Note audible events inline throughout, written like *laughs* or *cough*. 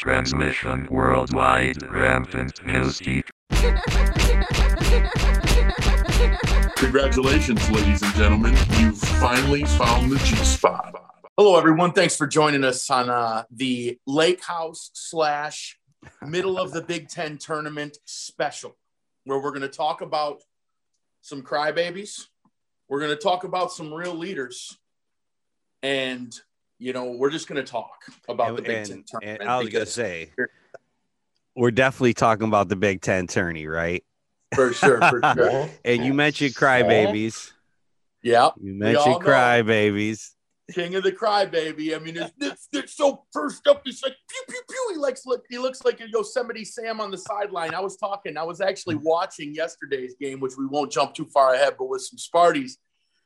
Transmission worldwide. Rampant Newspeak. Congratulations, ladies and gentlemen. You've finally found the G spot. Hello, everyone. Thanks for joining us on uh, the Lake House slash middle of the Big Ten tournament special, where we're going to talk about some crybabies. We're going to talk about some real leaders, and you know, we're just going to talk about the Big and, Ten and tournament. I was gonna say, we're definitely talking about the Big Ten tourney, right? for sure, for *laughs* sure. And you mentioned crybabies. Yeah, You mentioned crybabies. King of the Crybaby. I mean, it's, it's, it's so first up. He's like pew pew pew. He likes look. He looks like a Yosemite Sam on the sideline. I was talking. I was actually mm-hmm. watching yesterday's game, which we won't jump too far ahead, but with some Sparties,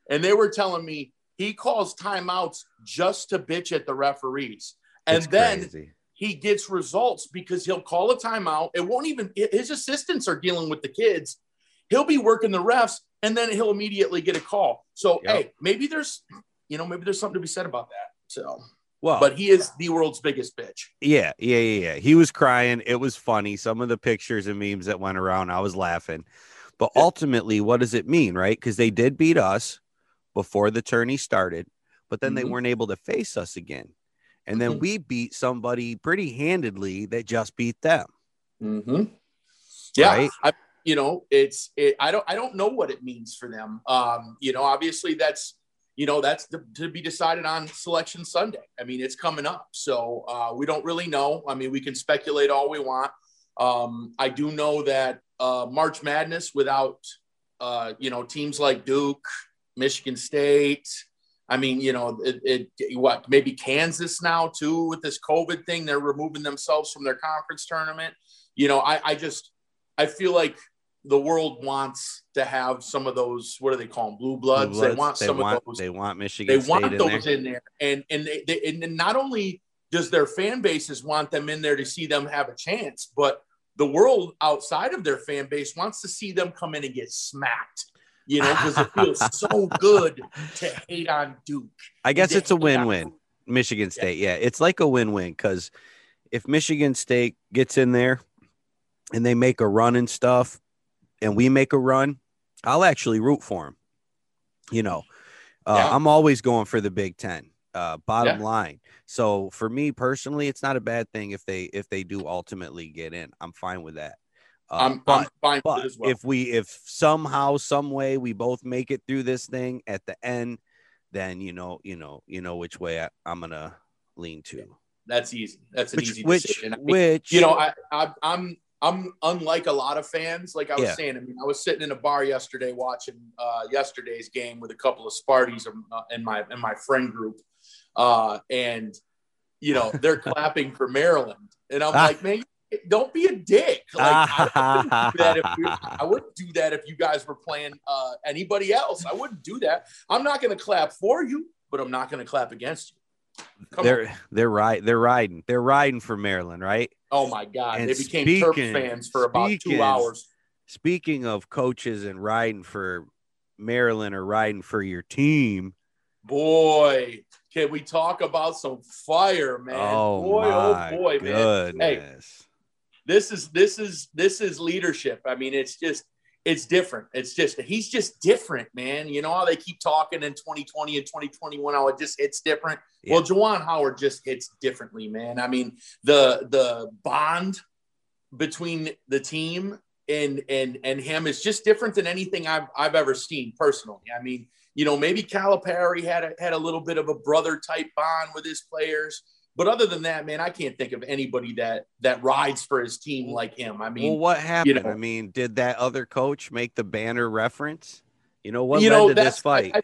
and they were telling me he calls timeouts just to bitch at the referees, and then crazy. he gets results because he'll call a timeout. It won't even his assistants are dealing with the kids. He'll be working the refs, and then he'll immediately get a call. So Yep. hey, maybe there's you know maybe there's something to be said about that. So, well, but he is the world's biggest bitch. yeah, yeah, yeah, yeah. He was crying. It was funny. Some of the pictures and memes that went around, I was laughing. But ultimately, what does it mean, right? Because they did beat us before the tourney started, but then they Mhm. weren't able to face us again. And then Mhm. we beat somebody pretty handedly that just beat them. Mm-hmm. Yeah, Right? I, you know, it's it. I don't I don't know what it means for them. Um, you know, obviously that's you know that's to, to be decided on Selection Sunday. I mean, it's coming up, so uh, we don't really know. I mean, we can speculate all we want. Um, I do know that uh, March Madness without uh, you know teams like Duke, Michigan State. I mean, you know, it, it what maybe Kansas now too with this COVID thing. They're removing themselves from their conference tournament. You know, I, I just I feel like the world wants to have some of those. What do they call them? Blue bloods. Blue They want they some want, of those. They want They Michigan State want in those there. in there, and and they, they and not only does their fan bases want them in there to see them have a chance, but the world outside of their fan base wants to see them come in and get smacked. You know, because it feels *laughs* so good to hate on Duke. I guess it's a win-win. Michigan State, yeah, it's like a win-win because if Michigan State gets in there and they make a run and stuff, and we make a run, I'll actually root for them. You know, uh, Yeah. I'm always going for the Big Ten. Uh, bottom Yeah. line. So for me personally, it's not a bad thing if they if they do ultimately get in. I'm fine with that. Uh, I'm, but I'm but well. if we if somehow some way we both make it through this thing at the end then you know you know you know which way I, i'm gonna lean to That's easy. That's an which easy which decision. I mean, which you know, I, I I'm I'm unlike a lot of fans. Like I was Yeah. saying, I mean, I was sitting in a bar yesterday watching uh, yesterday's game with a couple of Sparties um, uh, in my in my friend group, uh, and you know they're *laughs* clapping for Maryland, and I'm like, *laughs* man. Don't be a dick. Like, I, wouldn't do *laughs* that if we, I wouldn't do that if you guys were playing uh, anybody else. I wouldn't do that. I'm not going to clap for you, but I'm not going to clap against you. Come they're they're right they're riding they're riding for maryland right Oh my God. And they became Terps fans for about speaking- two hours. speaking of coaches and riding for maryland or riding for your team Boy, can we talk about some fire, man? oh boy, my oh boy, man. Hey, goodness this is this is this is leadership. I mean, it's just it's different. It's just he's just different, man. You know how they keep talking in 2020 and 2021 how it just hits different. Well, Juwan Howard just hits differently, man. I mean, the the bond between the team and and and him is just different than anything I've I've ever seen personally. I mean, you know, maybe Calipari had a had a little bit of a brother type bond with his players. But other than that, man, I can't think of anybody that that rides for his team like him. I mean, well what happened? know- i mean did that other coach make the banner reference? You know what you led know to this fight I- I-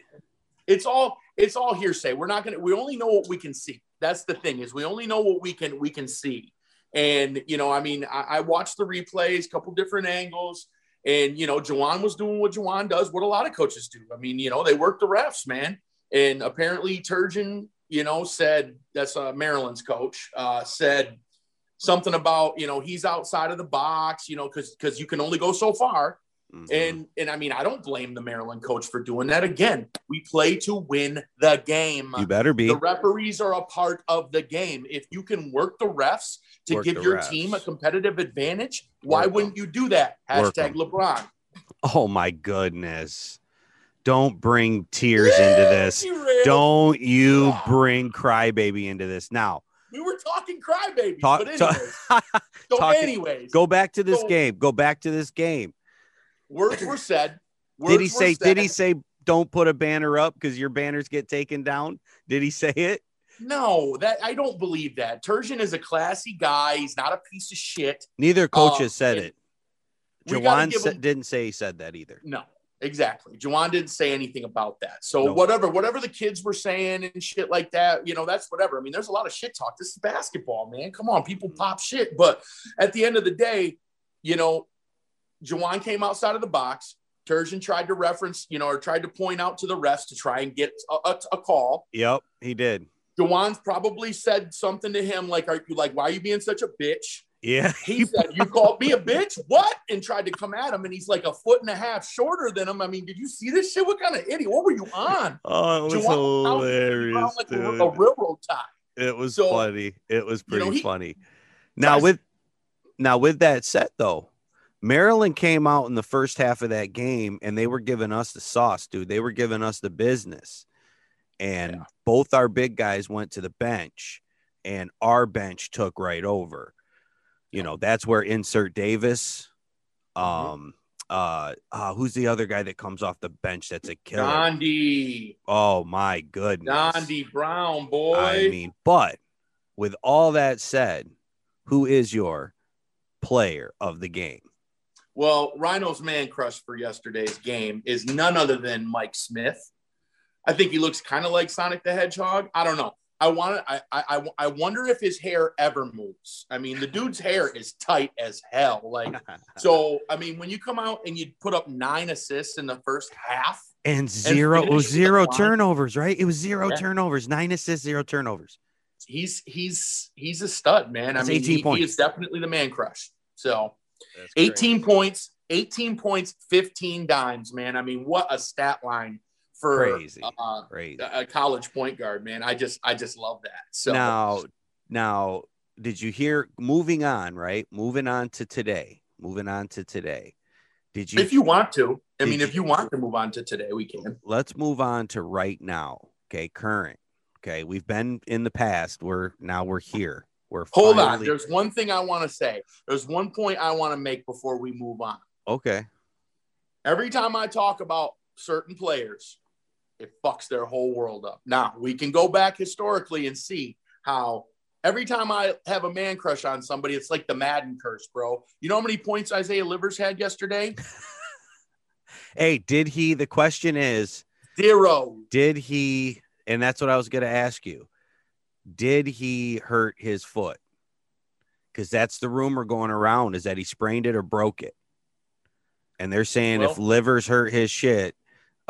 it's all it's all hearsay. We're not gonna we only know what we can see. That's the thing is we only know what we can we can see. And you know i mean i, I watched the replays couple different angles and you know Juwan was doing what Juwan does what a lot of coaches do. I mean you know they work the refs man. And apparently turgeon you know said that's uh, maryland's coach uh, said something about you know he's outside of the box you know because because you can only go so far Mhm. and and I mean, I don't blame the Maryland coach for doing that. Again, we play to win the game. you better be The referees are a part of the game. If you can work the refs to Work give your refs. team a competitive advantage, why wouldn't you do that? Hashtag. LeBron. Oh my goodness. Don't bring tears into this. Don't *laughs* you Yeah. bring crybaby into this. Now, We were talking crybaby. talk, but anyways, *laughs* talk- so talking- anyways, go back to this So- game. Go back to this game. words were said. *laughs* Did he Words say did he say don't put a banner up because your banners get taken down? Did he say it? No, that I don't believe that. Turgeon is a classy guy. He's not a piece of shit. Neither coaches Um, said it. Juwan sa- didn't say he said that either. No, exactly. Juwan didn't say anything about that. So No. whatever, whatever the kids were saying and shit like that, you know, that's whatever. I mean, there's a lot of shit talk. This is basketball, man. Come on, people mm-hmm. pop shit. But at the end of the day, you know, Juwan came outside of the box. Turgeon tried to reference, you know, or tried to point out to the refs to try and get a, a, a call. Yep, he did. Juwan's probably said something to him like, "Are you like, why are you being such a bitch?" Yeah. *laughs* He said, "You called me a bitch? What?" And tried to come at him, and he's like a foot and a half shorter than him. I mean, did you see this shit? What kind of idiot? What were you on? *laughs* Oh, it was hilarious, like dude. a railroad tie. It was So, funny. It was you know, pretty he- funny. Now with now with that set though, Maryland came out in the first half of that game and they were giving us the sauce, dude. They were giving us the business. And Yeah. both our big guys went to the bench and our bench took right over. You know, that's where insert Davis. Mhm. Um uh, uh who's the other guy that comes off the bench that's a killer? Chaundee, oh my goodness. Chaundee Brown, boy. I mean, but with all that said, who is your player of the game? Well, Rhino's man crush for yesterday's game is none other than Mike Smith. I think he looks kind of like Sonic the Hedgehog. I don't know. I want. I, I I wonder if his hair ever moves. I mean, the dude's hair is tight as hell. Like *laughs* so. I mean, when you come out and you put up nine assists in the first half, and zero, it finish was with zero turnovers, right? It was zero Yeah. turnovers, nine assists, zero turnovers. he's he's he's a stud, man. I mean, 18 he, he is definitely the man crush. So 18 points, 18 points, 15 dimes, man. I mean, what a stat line for Crazy. uh, Crazy. a college point guard, man. I just I just love that. So now, now, did you hear? Moving on, right? Moving on to today. Moving on to today. Did you? if you want to, I mean, if you want to move on to today, we can. let's move on to right now. Okay, current. Okay, we've been in the past. We're now we're here. We're Hold on. There's one thing I want to say. There's one point I want to make before we move on. okay. Every time I talk about certain players, it fucks their whole world up. Now, we can go back historically and see how every time I have a man crush on somebody, it's like the Madden curse, bro. You know how many points Isaiah Livers had yesterday? *laughs* Hey, did he? The question is, Zero. did he? And that's what I was going to ask you. Did he hurt his foot? Because that's the rumor going around is that he sprained it or broke it. And they're saying if livers hurt his shit,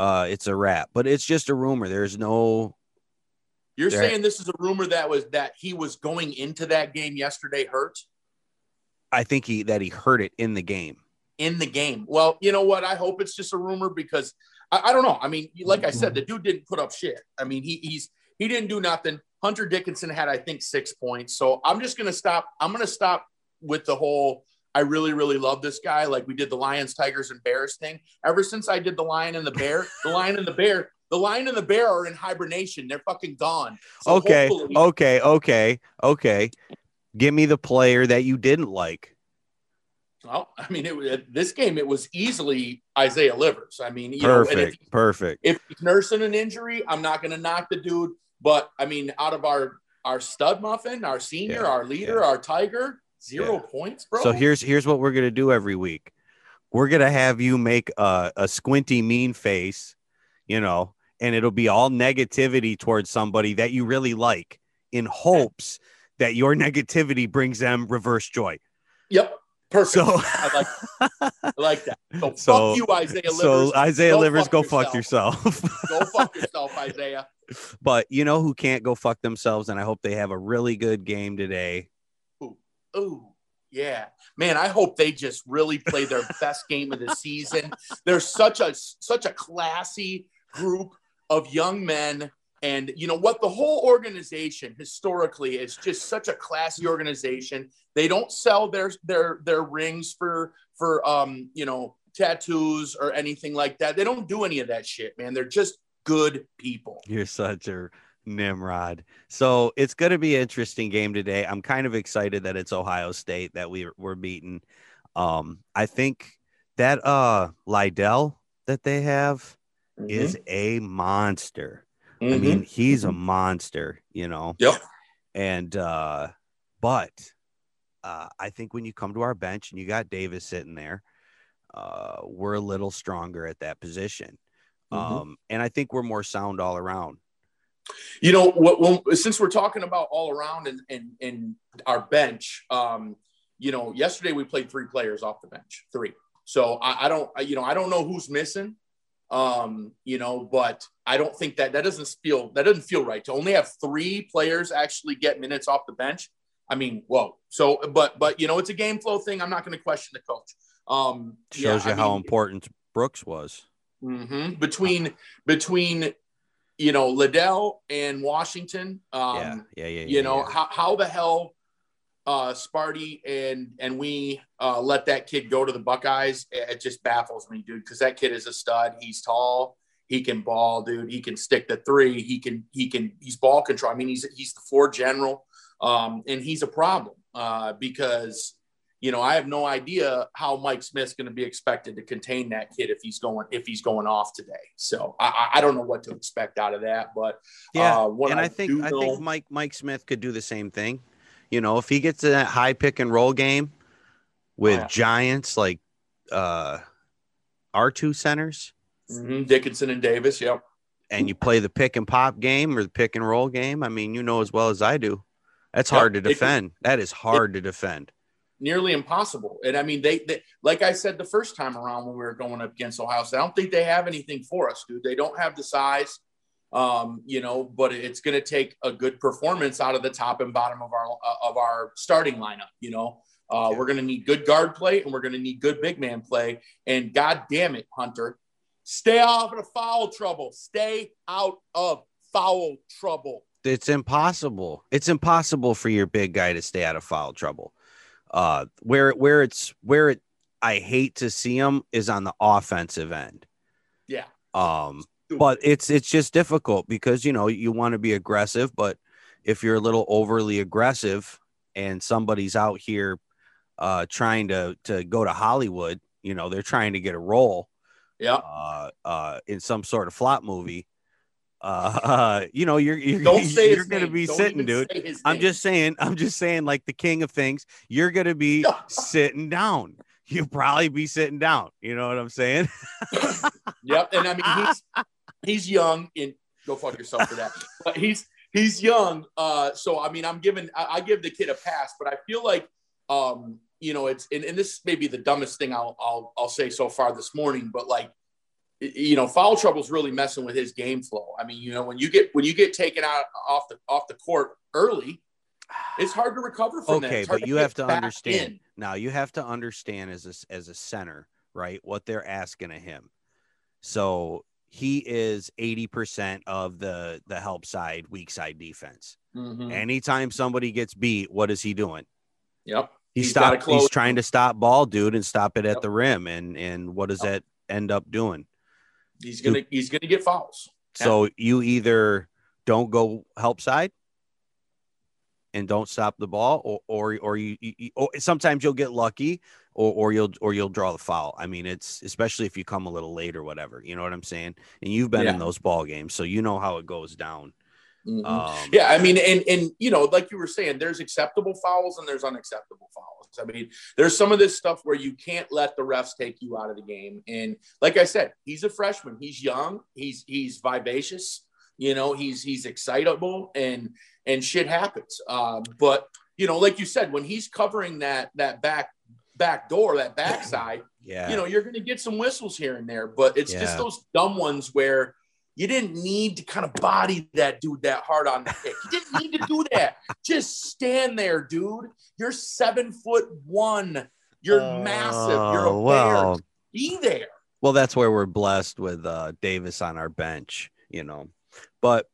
uh, it's a wrap. But it's just a rumor. There's no. You're There- saying this is a rumor that was that he was going into that game yesterday hurt I think he that he hurt it in the game. in the game. Well, you know what? I hope it's just a rumor because I, I don't know. I mean, like I said, the dude didn't put up shit. I mean, he he's he didn't do nothing. Hunter Dickinson had, I think, six points. So I'm just gonna stop. I'm gonna stop with the whole. I really, really love this guy. Like we did the Lions, Tigers, and Bears thing. Ever since I did the Lion and the Bear, the Lion and the Bear, the Lion and the Bear are in hibernation. They're fucking gone. So okay, hopefully- okay, okay, okay. Give me the player that you didn't like. Well, I mean, it, this game it was easily Isaiah Livers. I mean, you know, if Perfect, perfect. if he's nursing an injury, I'm not going to knock the dude. But I mean, out of our our stud muffin, our senior, Yeah, our leader, yeah. our tiger, zero Yeah. points, bro. So here's here's what we're gonna do every week. We're gonna have you make a, a squinty mean face, you know, and it'll be all negativity towards somebody that you really like, in hopes that your negativity brings them reverse joy. yep, perfect. So, I like I like that. So, *laughs* So- fuck you, Isaiah Livers. so Isaiah Go Livers, fuck go fuck yourself. *laughs* Go fuck yourself, Isaiah. but you know who can't go fuck themselves, and I hope they have a really good game today. Ooh, yeah, man. I hope they just really play their *laughs* best game of the season. They're such a such a classy group of young men And you know what? The whole organization historically is just such a classy organization. They don't sell their their their rings for for um you know tattoos or anything like that. They don't do any of that shit, man. They're just good people. You're such a Nimrod. So it's going to be an interesting game today. I'm kind of excited that it's Ohio State that we we're beating. Um, I think that uh Liddell that they have Mm-hmm. is a monster. I mean, he's a monster, you know. Yep. And uh, but uh, I think when you come to our bench and you got Davis sitting there, uh, we're a little stronger at that position. Mhm. Um, and I think we're more sound all around. You know, what, when, since we're talking about all around and, and, and our bench, um, you know, yesterday we played three players off the bench, three. So I, I don't, I- you know, I don't know who's missing, um, you know, but I don't think that that doesn't feel that doesn't feel right to only have three players actually get minutes off the bench. I mean, whoa. So, but but you know, it's a game flow thing. I'm not going to question the coach. Um, yeah, Shows you I how mean, important Brooks was. Mhm. Between between you know Liddell and Washington, um, yeah, yeah, yeah. you yeah, know yeah. how how the hell uh Sparty and and we uh let that kid go to the Buckeyes? It it just baffles me dude because that kid is a stud. He's tall. He can ball dude. He can stick the three. He can he can he's ball control. I mean he's he's the floor general um and he's a problem uh because you know I have no idea how Mike Smith's going to be expected to contain that kid if he's going if he's going off today so I I don't know what to expect out of that but Yeah, uh, what and I, I think do I know- think Mike Mike Smith could do the same thing. You know, if he gets in that high pick and roll game with Oh, giants like uh our two centers, Mhm. Dickinson and Davis yep. and you play the pick and pop game or the pick and roll game, I mean, you know as well as I do. That's Yep, hard to it defend. that is hard to defend. Nearly impossible. And I mean, they, they, like I said the first time around when we were going up against Ohio State, I don't think they have anything for us, dude. They don't have the size, um, you know. But it's going to take a good performance out of the top and bottom of our of our starting lineup. You know, uh, Yeah. we're going to need good guard play and we're going to need good big man play. And God damn it, Hunter, stay out of foul trouble. Stay out of foul trouble. It's impossible. It's impossible for your big guy to stay out of foul trouble. Uh, where where it's where it I hate to see him is on the offensive end. Yeah. Um, but it's it's just difficult because you know you want to be aggressive, but if you're a little overly aggressive and somebody's out here uh, trying to to go to Hollywood, you know they're trying to get a role yeah. uh, uh, in some sort of flop movie. Uh, uh, you know you're you're, Don't *laughs* say you're gonna name. be Don't sitting, dude. I'm just saying, I'm just saying, like the king of things, you're gonna be *laughs* sitting down. You'll probably be sitting down. You know what I'm saying? *laughs* Yep, and I mean he's he's young and go fuck yourself for that. But he's he's young, uh, so I mean I'm giving I, I give the kid a pass, but I feel like um, you know it's and, and this may be the dumbest thing I'll I'll I'll say so far this morning, but like you know foul trouble is really messing with his game flow. I mean you know when you get when you get taken out off the off the court early, it's hard to recover from. Okay, but you have to understand in. now. You have to understand as a as a center, right? What they're asking of him. So he is eighty percent of the the help side, weak side defense. Mhm. Anytime somebody gets beat, what is he doing? Yep. He He's stopped. He's trying to stop ball, dude, and stop it at Yep. the rim. And and what does Yep. that end up doing? He's gonna he's gonna get fouls. Yeah. So you either don't go help side and don't stop the ball, or or or you, you, you- or sometimes you'll get lucky, or or you'll or you'll draw the foul. I mean, it's especially if you come a little late or whatever. You know what I'm saying? And you've been Yeah. in those ball games, so you know how it goes down. Mhm. Um, Yeah, I mean, and and you know, like you were saying, there's acceptable fouls and there's unacceptable fouls. I mean, there's some of this stuff where you can't let the refs take you out of the game. And like I said, he's a freshman. He's young. He's he's vivacious. You know, he's he's excitable and and shit happens. Uh, but you know, like you said, when he's covering that that back back door, that backside, yeah, you know, you're going to get some whistles here and there. But it's Yeah. just those dumb ones where you didn't need to kind of body that dude that hard on the kick. You didn't need to do that. *laughs* Just stand there, dude. You're seven foot one. You're massive. You're a Oh, well, bear. Be there. well, that's where we're blessed with uh, Davis on our bench, you know. But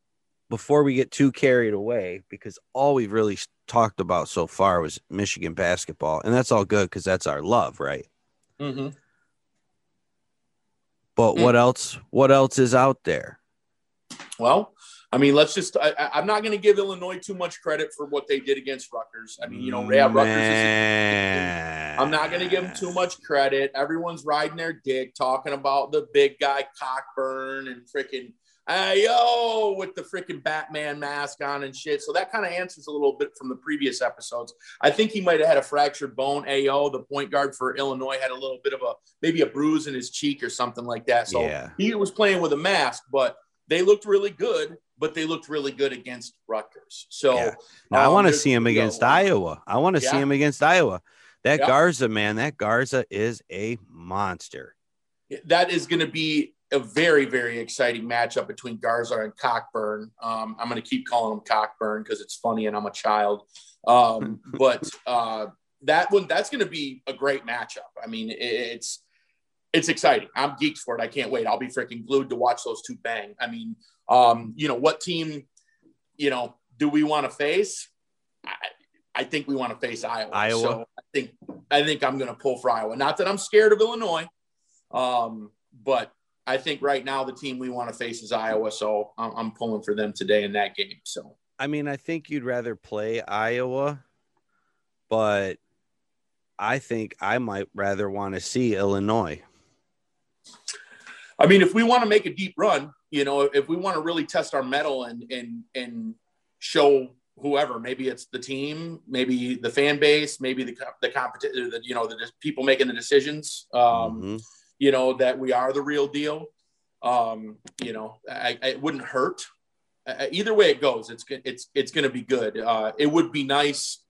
before we get too carried away, because all we've really talked about so far was Michigan basketball, and that's all good because that's our love, right? Mm-hmm. But Mm. what else? What else is out there? Well, I mean, let's just. I, I'm not going to give Illinois too much credit for what they did against Rutgers. I mean, you know, yeah, Rutgers is. I'm not going to give them too much credit. Everyone's riding their dick, talking about the big guy Cockburn and freaking hey yo with the freaking Batman mask on and shit. So that kind of answers a little bit from the previous episodes. I think he might have had a fractured bone. Ayo, the point guard for Illinois, had a little bit of a maybe a bruise in his cheek or something like that. So Yeah. he was playing with a mask, but they looked really good. But they looked really good against Rutgers. So Yeah. Now, I um, want to see him against Iowa. I want to see him against Iowa. That Yeah. Garza, man, that Garza is a monster. that is going to be a very, very exciting matchup between Garza and Cockburn. Um, I'm going to keep calling him Cockburn because it's funny and I'm a child. Um, *laughs* but uh, that one, that's going to be a great matchup. I mean, it's it's exciting. I'm geeked for it. I can't wait. I'll be freaking glued to watch those two bang. I mean, um, you know, what team, you know, do we want to face? I, I think we want to face Iowa. Iowa? So I think I think I'm going to pull for Iowa. Not that I'm scared of Illinois, um, but I think right now the team we want to face is Iowa. So I'm, I'm pulling for them today in that game. So I mean, I think you'd rather play Iowa, but I think I might rather want to see Illinois. I mean, if we want to make a deep run, you know, if we want to really test our mettle and and and show whoever, maybe it's the team, maybe the fan base, maybe the the competition, the, you know, the people making the decisions, um, Mhm. You know, that we are the real deal. Um, you know, I, I, it wouldn't hurt. Uh, either way it goes, it's it's it's going to be good. Uh, it would be nice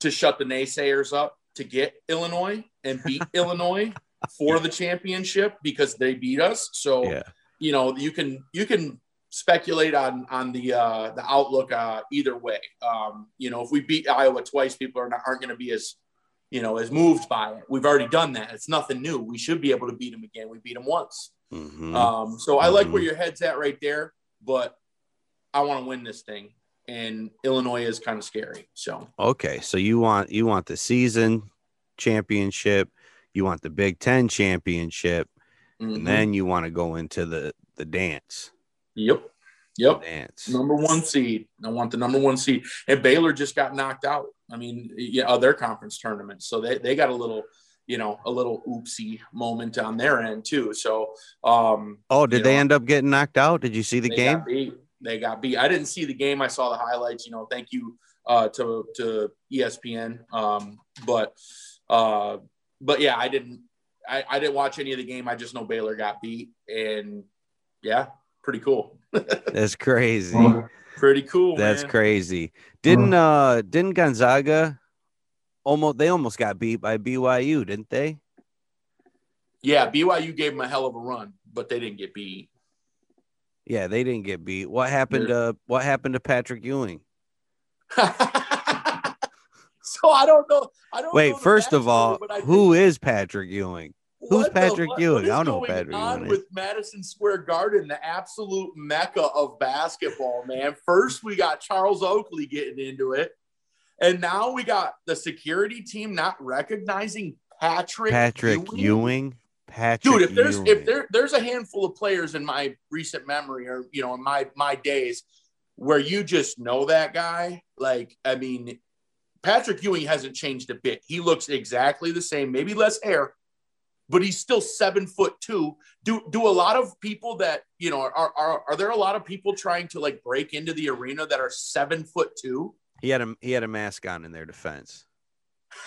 to shut the naysayers up to get Illinois and beat *laughs* Illinois for the championship because they beat us. So Yeah. you know you can you can speculate on on the uh, the outlook uh, either way. Um, you know, if we beat Iowa twice, people are not, aren't going to be as you know is moved by it. We've already done that. It's nothing new. We should be able to beat them again. We beat them once. Mhm. Um, so I like Mhm. where your head's at right there, but I want to win this thing, and Illinois is kind of scary. So Okay, so you want you want the season championship, you want the Big Ten championship, mhm. and then you want to go into the the dance. yep, yep. Dance. number one seed. I want the number one seed. And Baylor just got knocked out. I mean, yeah, of their conference tournament. So they, they got a little, you know, a little oopsie moment on their end too. So um Oh, did they know, end up getting knocked out? Did you see the they game? got beat. They got beat. I didn't see the game. I saw the highlights, you know, thank you uh to to ESPN. Um, but uh but yeah, I didn't I, I didn't watch any of the game. I just know Baylor got beat and yeah, pretty cool. *laughs* That's crazy. Pretty cool. That's man. crazy. Didn't uh didn't Gonzaga almost they almost got beat by BYU, didn't they? Yeah, BYU gave them a hell of a run, but they didn't get beat. Yeah, they didn't get beat. What happened to what happened to Patrick Ewing? *laughs* so I don't know. I don't Wait, know first of all, but I who think- is Patrick Ewing? Who's what the- Patrick Ewing? I don't know Patrick on Ewing with Madison Square Garden, the absolute mecca of basketball, man. First, we got Charles Oakley getting into it, and now we got the security team not recognizing Patrick Patrick Ewing. Ewing. Patrick dude if there's Ewing. if there there's a handful of players in my recent memory or you know in my my days where you just know that guy like i mean patrick ewing hasn't changed a bit he looks exactly the same maybe less hair but he's still seven foot two do do a lot of people that you know are are, are there a lot of people trying to like break into the arena that are seven foot two he had a he had a mask on in their defense. *laughs*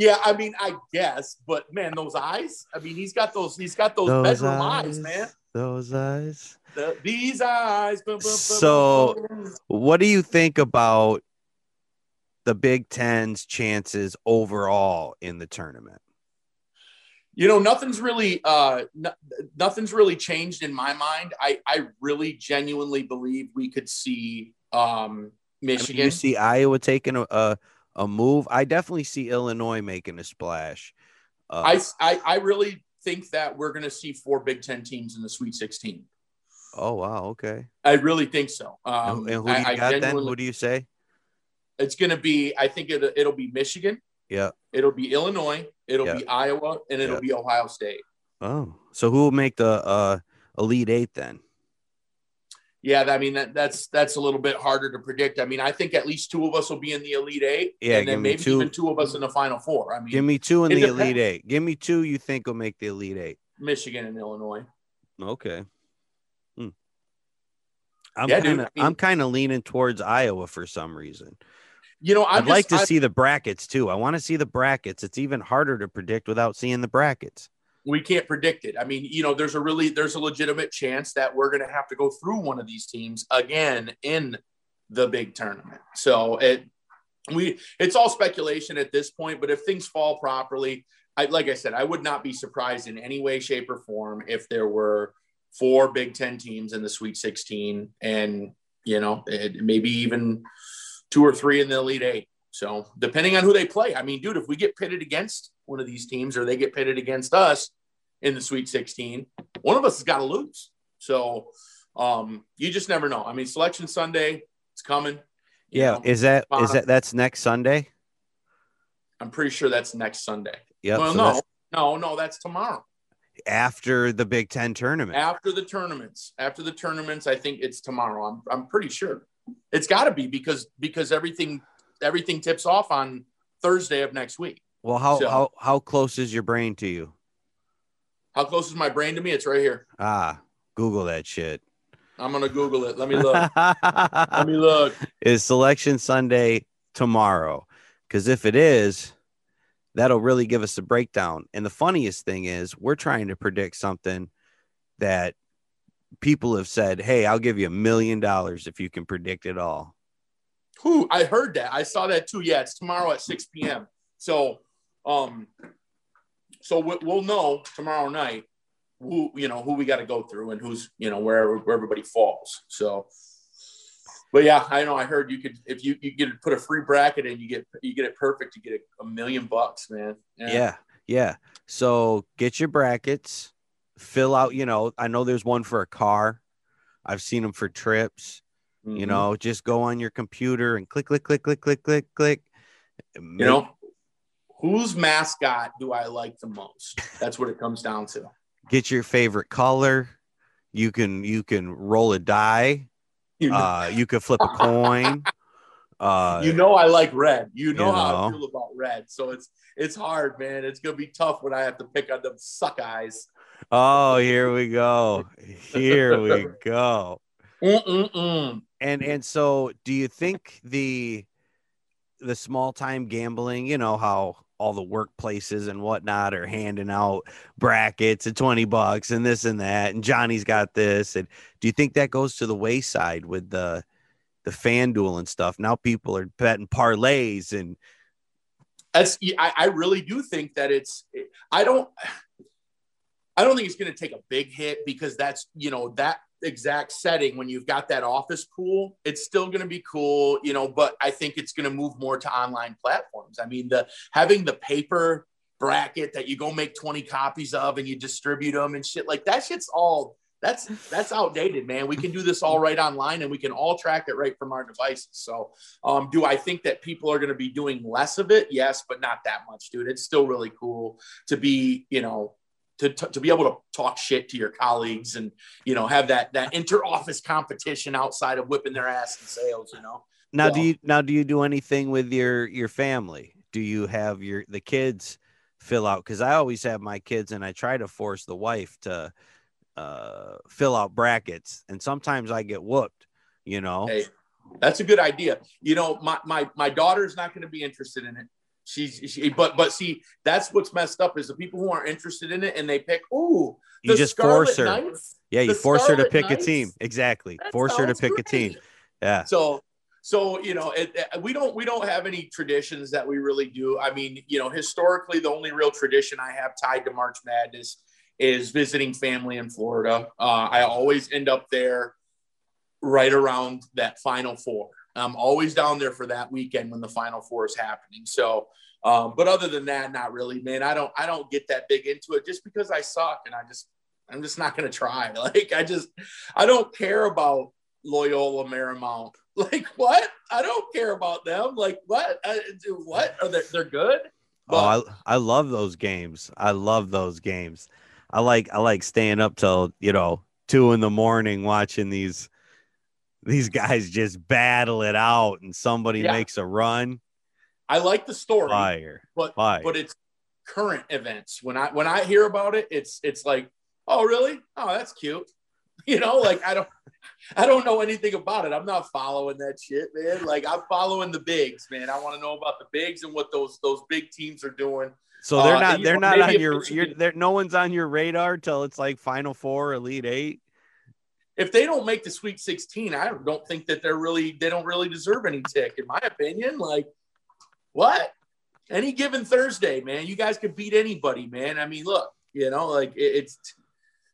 yeah i mean i guess but man those eyes i mean he's got those he's got those, bedroom eyes man Those eyes. The- these eyes. So-. What do you think about the Big Ten's chances overall in the tournament? you know, nothing's really, uh, no, nothing's really changed in my mind. I, I really genuinely believe we could see um, I mean, Michigan. you see Iowa taking a, a a move. I definitely see Illinois making a splash. Uh, I, I, I really think that we're going to see four Big Ten teams in the Sweet 16. Oh wow, okay. I really think so. And, Um, and who do you I, I got then? genuinely- Who do you say? It's going to be. I think it, it'll be Michigan. Yeah. It'll be Illinois. It'll Yeah. be Iowa, and it'll Yeah. be Ohio State. Oh, so who will make the uh, elite eight then? Yeah, I mean that, that's that's a little bit harder to predict. I mean, I think at least two of us will be in the Elite Eight, Yeah, and then maybe two. even two of us in the Final Four. I mean, Give me two in the depends. elite eight. Give me two you think will make the elite eight. Michigan and Illinois. Okay. Hmm. I'm Yeah, kind of I mean- I'm kind of leaning towards Iowa for some reason. You know, i would like to I- see the brackets too. I want to see the brackets. It's even harder to predict without seeing the brackets. we can't predict it. I mean, you know, there's a really there's a legitimate chance that we're going to have to go through one of these teams again in the big tournament. So it we it's all speculation at this point, but if things fall properly, I like I said, I would not be surprised in any way shape or form if there were four Big 10 teams in the Sweet 16 and, you know, it, maybe even two or three in the Elite 8. So, depending on who they play, I mean, dude, if we get pitted against one of these teams or they get pitted against us in the Sweet 16, one of us has got to lose. So, um, you just never know. I mean, Selection Sunday, it's coming. Yeah, know. is that is that that's next Sunday? I'm pretty sure that's next Sunday. Yeah. well, so no, no, no, that's tomorrow. after the Big Ten tournament. After the tournaments, after the tournaments, I think it's tomorrow. I'm, I'm pretty sure it's got to be because because everything everything tips off on Thursday of next week. Well, how So- how how close is your brain to you? How close is my brain to me? It's right here. Ah, Google that shit. I'm gonna Google it. Let me look. *laughs* Let me look. is Selection Sunday tomorrow? Because if it is, that'll really give us a breakdown. And the funniest thing is, we're trying to predict something that people have said, "Hey, I'll give you a million dollars if you can predict it all." Who I heard that. I saw that too. Yeah, it's tomorrow at 6 p.m. So, um, so we- we'll know tomorrow night who you know who we got to go through and who's you know where where everybody falls. So, but yeah, I know. I heard you could if you you get put a free bracket and you get you get it perfect, you get a, a million bucks, man. Yeah, yeah. So get your brackets, fill out. You know, I know there's one for a car. I've seen them for trips. You Mhm. know, just go on your computer and click, click, click, click, click, click, click. you know. Whose mascot do I like the most? That's what it comes down to. get your favorite color. You can you can roll a die. You know, Uh, you could flip a coin. *laughs* Uh, you know I like red. You know you how I feel about red. So it's it's hard, man. It's gonna be tough when I have to pick on them suck eyes. Oh, here we go. Here we go. Mm-mm-mm. And and so, do you think the the small time gambling? You know how all the workplaces and whatnot are handing out brackets at 20 bucks and this and that and Johnny's got this and do you think that goes to the wayside with the the FanDuel and stuff now people are betting parlays and That's I, I really do think that it's I don't I don't think it's gonna take a big hit because that's you know that exact setting when you've got that office pool it's still going to be cool you know but i think it's going to move more to online platforms. I mean the having the paper bracket that you go make 20 copies of and you distribute them and shit like that shit's all that's that's outdated man. We can do this all right online and we can all track it right from our devices. So um, do i think that people are going to be doing less of it? Yes but not that much dude. It's still really cool to be you know to, to, to be able to talk shit to your colleagues and you know have that that inter-office competition outside of whipping their ass in sales you know? Now do you now do you do anything with your your family? Do you have your the kids fill out? Because i always have my kids and i try to force the wife to uh fill out brackets and sometimes i get whooped you know? Hey that's a good idea. You know my my, my daughter's not going to be interested in it she's she, but but see that's what's messed up is the people who aren't interested in it and they pick ooh you just Scarlet force her. Knights? yeah you force her to Scarlet pick a team. Exactly. That force her to pick a team. Yeah. So so you know it, it- we don't we don't have any traditions that we really do. I mean you know historically the only real tradition i have tied to march madness is visiting family in florida. Uh, i always end up there right around that final four i'm always down there for that weekend when the final four is happening so um, but other than that not really man i don't i don't get that big into it just because i suck and i just I'm just not going to try. *laughs* Like, I just, I don't care about Loyola Marymount. *laughs* Like, what? I don't care about them. Like, what? I, what? Are they, they're good? But, oh, I, I love those games. I love those games. I like I like staying up till you know two in the morning watching these these guys just battle it out and somebody yeah. makes a run. I like the story, fire, but fire. but it's current events. When I when I hear about it, it's it's like, oh really? Oh, that's cute. *laughs* You know, like I don't I don't know anything about it. I'm not following that shit, man. Like I'm following the bigs, man. I want to know about the bigs and what those those big teams are doing. So they're uh, not uh, they're not on your you're, they're, no one's on your radar till it's like Final Four, Elite Eight. If they don't make the Sweet 16, I don't think that they're really they don't really deserve any tick, in my opinion. Like what? Any given Thursday, man, you guys could beat anybody, man. I mean, look, you know, like it, it's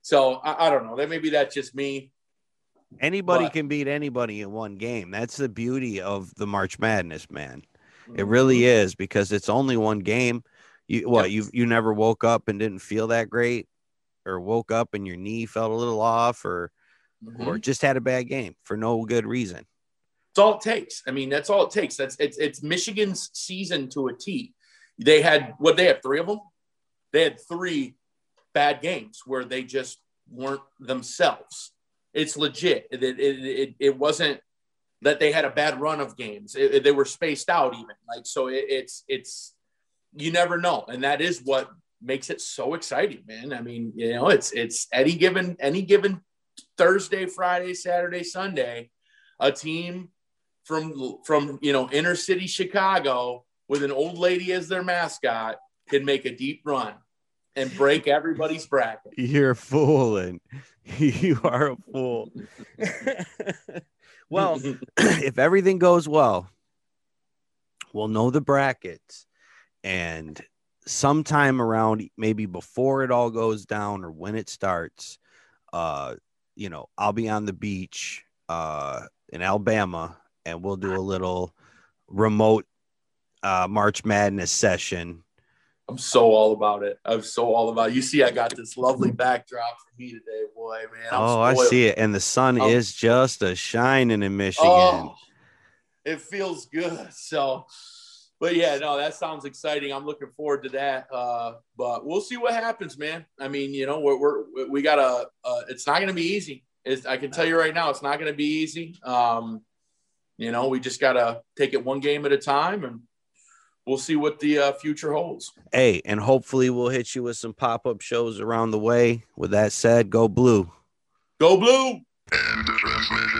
so I, I, don't know. That maybe that's just me. Anybody but, can beat anybody in one game. That's the beauty of the March Madness, man. It really mm-hmm. is because it's only one game. You what yep. you you never woke up and didn't feel that great, or woke up and your knee felt a little off, or mm-hmm. or just had a bad game for no good reason. That's all it takes. I mean, that's all it takes. That's it's it's Michigan's season to a T. They had what they had three of them. They had three bad games where they just weren't themselves. It's legit. It, it, it, it wasn't that they had a bad run of games. It, they were spaced out even. Like so, it's it's you never know, and that is what makes it so exciting, man. I mean, you know, it's it's any given any given Thursday, Friday, Saturday, Sunday, a team from from you know inner city Chicago with an old lady as their mascot can make a deep run and break everybody's bracket. *laughs* You're fooling. *laughs* You are a fool. *laughs* well, if everything goes well, we'll know the brackets and sometime around maybe before it all goes down or when it starts, uh, you know, I'll be on the beach uh in Alabama and we'll do a little remote uh, March Madness session. I'm so all about it. I'm so all about it. You see, I got this lovely backdrop for me today, boy, man. I'm oh, spoiled. I see it. And the sun I'm, is just a shining in Michigan. Oh, it feels good. So, but yeah, no, that sounds exciting. I'm looking forward to that. Uh, but we'll see what happens, man. I mean, you know, we're, we're we got a. Uh, it's not going to be easy. It's, I can tell you right now, it's not going to be easy. Um, you know, we just got to take it one game at a time and we'll see what the uh, future holds. Hey, and hopefully we'll hit you with some pop up shows around the way. With that said, go blue. Go blue. End transmission.